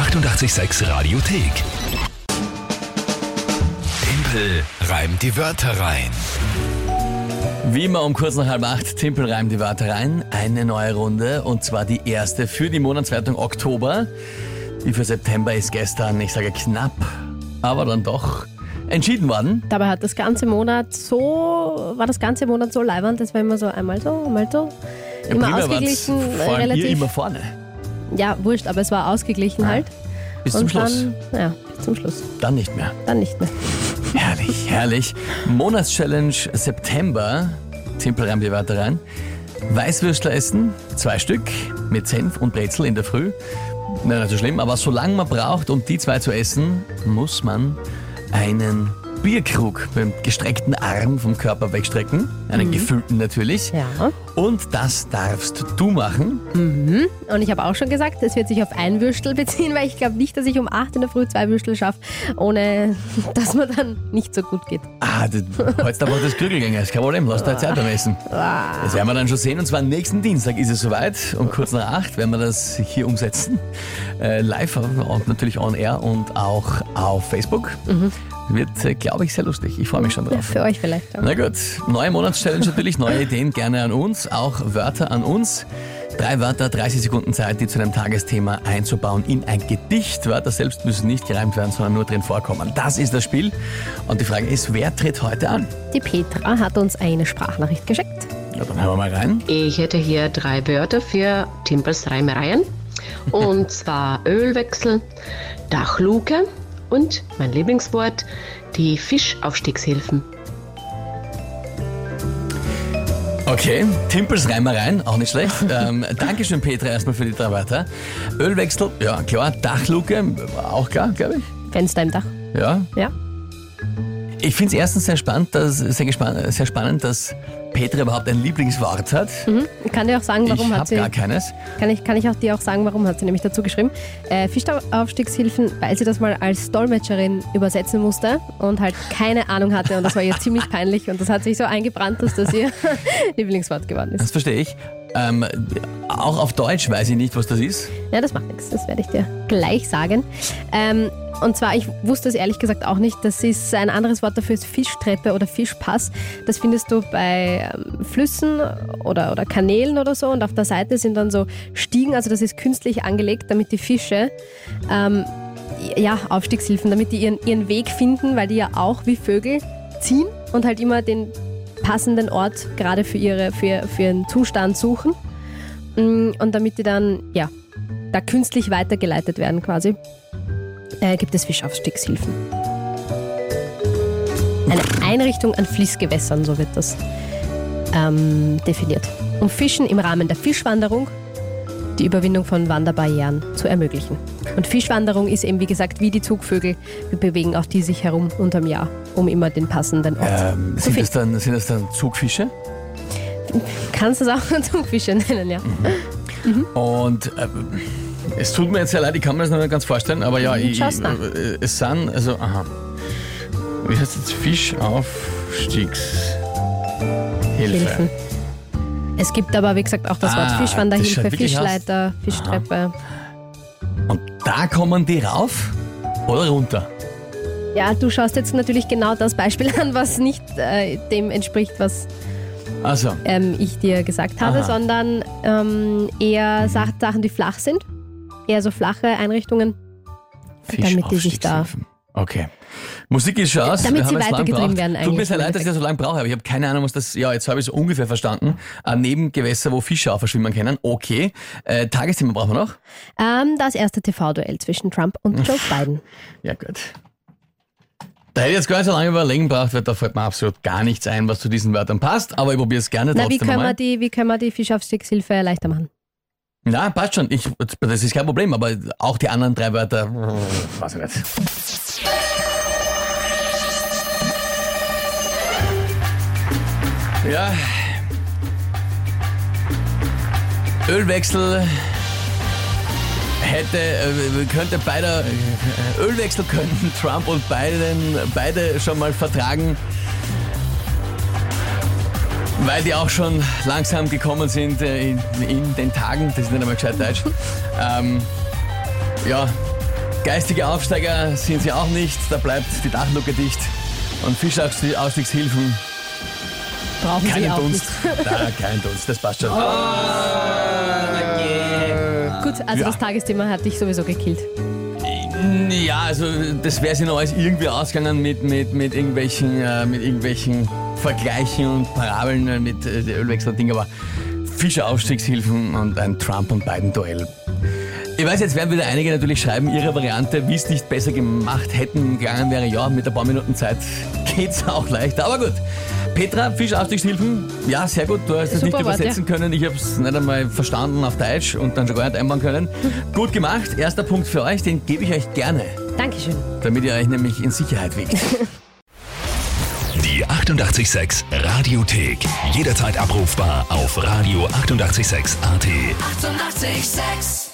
886 Radiothek. Tempel reimt die Wörter rein. Wie immer um kurz nach halb acht, Timpel reimt die Wörter rein. Eine neue Runde und zwar die erste für die Monatswertung Oktober. Die für September ist gestern, ich sage knapp, aber dann doch entschieden worden. Dabei hat das ganze Monat so, war das ganze Monat so leibernd, das war immer so einmal so, einmal so. Ja, Immer primär ausgeglichen, allem relativ. ihr immer vorne. Ja, wurscht, aber es war ausgeglichen halt. Bis zum Und Schluss. Dann, ja, bis zum Schluss. Dann nicht mehr. Dann nicht mehr. Herrlich, herrlich. Monatschallenge September. Timpel reimt die Wörter rein. Weißwürstler essen, zwei Stück, mit Senf und Brezel in der Früh. Na, nicht so schlimm, aber solange man braucht, um die zwei zu essen, muss man einen Bierkrug mit dem gestreckten Arm vom Körper wegstrecken. Einen gefüllten natürlich. Ja. Und das darfst du machen. Und ich habe auch schon gesagt, es wird sich auf ein Würstel beziehen, weil ich glaube nicht, dass ich um 8 in der Früh zwei Würstel schaffe, ohne dass mir dann nicht so gut geht. Ah, das, heute aber das Krügelgänger, ist kein Problem, lass dir Zeit beim Essen. Das werden wir dann schon sehen und zwar nächsten Dienstag ist es soweit. Um kurz nach acht werden wir das hier umsetzen. Äh, live und natürlich on air und auch auf Facebook. Wird, äh, glaube ich, sehr lustig. Ich freue mich schon Ja, drauf. für euch vielleicht. aber- Na gut, neue Monatschallenge natürlich, neue Ideen gerne an uns, auch Wörter an uns. Drei Wörter, 30 Sekunden Zeit, die zu einem Tagesthema einzubauen in ein Gedicht. Wörter selbst müssen nicht gereimt werden, sondern nur drin vorkommen. Das ist das Spiel. Und die Frage ist, wer tritt heute an? Die Petra hat uns eine Sprachnachricht geschickt. Ja, dann hören wir mal rein. Ich hätte hier drei Wörter für Timpels Reimereien. Und zwar Ölwechsel, Dachluke und mein Lieblingswort, die Fischaufstiegshilfen. Okay, Timpels Reimereien, auch nicht schlecht. ähm, Dankeschön, Petra, erstmal für die drei Wörter. Ölwechsel, ja klar. Dachluke, auch klar, glaube ich. Fenster im Dach. Ja. Ja. Ich finde es erstens sehr spannend, dass, sehr, gespann sehr spannend, dass Petra überhaupt ein Lieblingswort hat. Mhm. Ich kann dir auch sagen, warum ich hat habe sie. gar keines. Kann ich, kann ich auch dir auch sagen, warum hat sie nämlich dazu geschrieben? Äh, Fischaufstiegshilfen, weil sie das mal als Dolmetscherin übersetzen musste und halt keine Ahnung hatte und das war ihr ziemlich peinlich und das hat sich so eingebrannt, dass das ihr Lieblingswort geworden ist. Das verstehe ich. Ähm, auch auf Deutsch weiß ich nicht, was das ist. Ja, das macht nichts, das werde ich dir gleich sagen. Ähm, und zwar, ich wusste es ehrlich gesagt auch nicht, das ist ein anderes Wort dafür, ist Fischtreppe oder Fischpass. Das findest du bei ähm, Flüssen oder, oder Kanälen oder so und auf der Seite sind dann so Stiegen, also das ist künstlich angelegt, damit die Fische ähm, ja, Aufstiegshilfen, damit die ihren, ihren Weg finden, weil die ja auch wie Vögel ziehen und halt immer den passenden Ort gerade für, ihre, für, für ihren Zustand suchen. Mm, Und damit die dann, ja, da künstlich weitergeleitet werden quasi, äh, gibt es Fischaufstiegshilfen. Eine Einrichtung an Fließgewässern, so wird das ähm, definiert. Um Fischen im Rahmen der Fischwanderung die Überwindung von Wanderbarrieren zu ermöglichen. Und Fischwanderung ist eben, wie gesagt, wie die Zugvögel. Wir bewegen auch die sich herum unterm Jahr, um immer den passenden Ort Ähm, zu sind, finden. das dann, sind das dann Zugfische? Kannst du es auch Zugfische nennen, ja. Und ähm, es tut mir jetzt sehr leid, ich kann mir das noch nicht ganz vorstellen, aber ja, ich, Schau's nach. äh, es sind, also, aha. Wie heißt jetzt Fischaufstiegshilfe? Hilfen. Es gibt aber, wie gesagt, auch das Wort Ah, Fischwanderhilfe, Fischleiter, Fischtreppe. Und da kommen die rauf oder runter? Ja, du schaust jetzt natürlich genau das Beispiel an, was nicht äh, dem entspricht, was Also, ähm, ich dir gesagt habe, Aha. sondern ähm, eher Sa Sachen, die flach sind. Eher so flache Einrichtungen. Damit die sich da-. Okay. Musik ist schon aus. Damit Wir sie weitergetrieben werden Tut mir eigentlich sehr leid, dass ich das so lange brauche, aber ich habe keine Ahnung, was das. Ja, jetzt habe ich es ungefähr verstanden. Ein Nebengewässer, wo Fische auch verschwimmen können. Okay. Äh, Tagesthema brauchen wir noch. Ähm, das erste TV-Duell zwischen Trump und Joe Biden. Ja, gut. Da hätte ich jetzt gar nicht so lange überlegen braucht, weil da fällt mir absolut gar nichts ein, was zu diesen Wörtern passt, aber ich probiere es gerne Na, wie trotzdem können, wir einmal. die, wie können wir die Fischaufstiegshilfe leichter machen? Na, passt schon. Ich, das ist kein Problem, aber auch die anderen drei Wörter, weiß ich nicht. Ja. Ölwechsel hätte, äh, könnte beide, äh, Ölwechsel könnten Trump und Biden beide schon mal vertragen, weil die auch schon langsam gekommen sind äh, in, in den Tagen, das ist nicht einmal gescheit Deutsch. Ähm, ja, Geistige Aufsteiger sind sie auch nicht. Da bleibt die Dachluke dicht. Und Fischausstiegshilfen, Brauchen sie keinen auch Dunst. nicht. Da, kein Dunst, das passt schon. Gut, also Ja. das Tagesthema hat dich sowieso gekillt. Ja, also das wäre sich noch alles irgendwie ausgegangen mit, mit, mit, irgendwelchen, äh, mit irgendwelchen Vergleichen und Parabeln äh, mit äh, der Ölwechsel und Ding, aber Fischer Aufstiegshilfen und ein Trump und Biden Duell. Ich weiß, jetzt werden wieder einige natürlich schreiben, ihre Variante, wie es nicht besser gemacht hätten, gegangen wäre. Ja, mit ein paar Minuten Zeit geht's auch leichter. Aber gut. Petra, Fischaufstiegshilfen, ja, sehr gut. Du hast es nicht übersetzen können. Ich habe es nicht einmal verstanden auf Deutsch und dann schon gar nicht einbauen können. Gut gemacht. Erster Punkt für euch, den gebe ich euch gerne Dankeschön. damit ihr euch nämlich in Sicherheit wiegt. Die 886 Radiothek. Jederzeit abrufbar auf radio886.at. 886! 886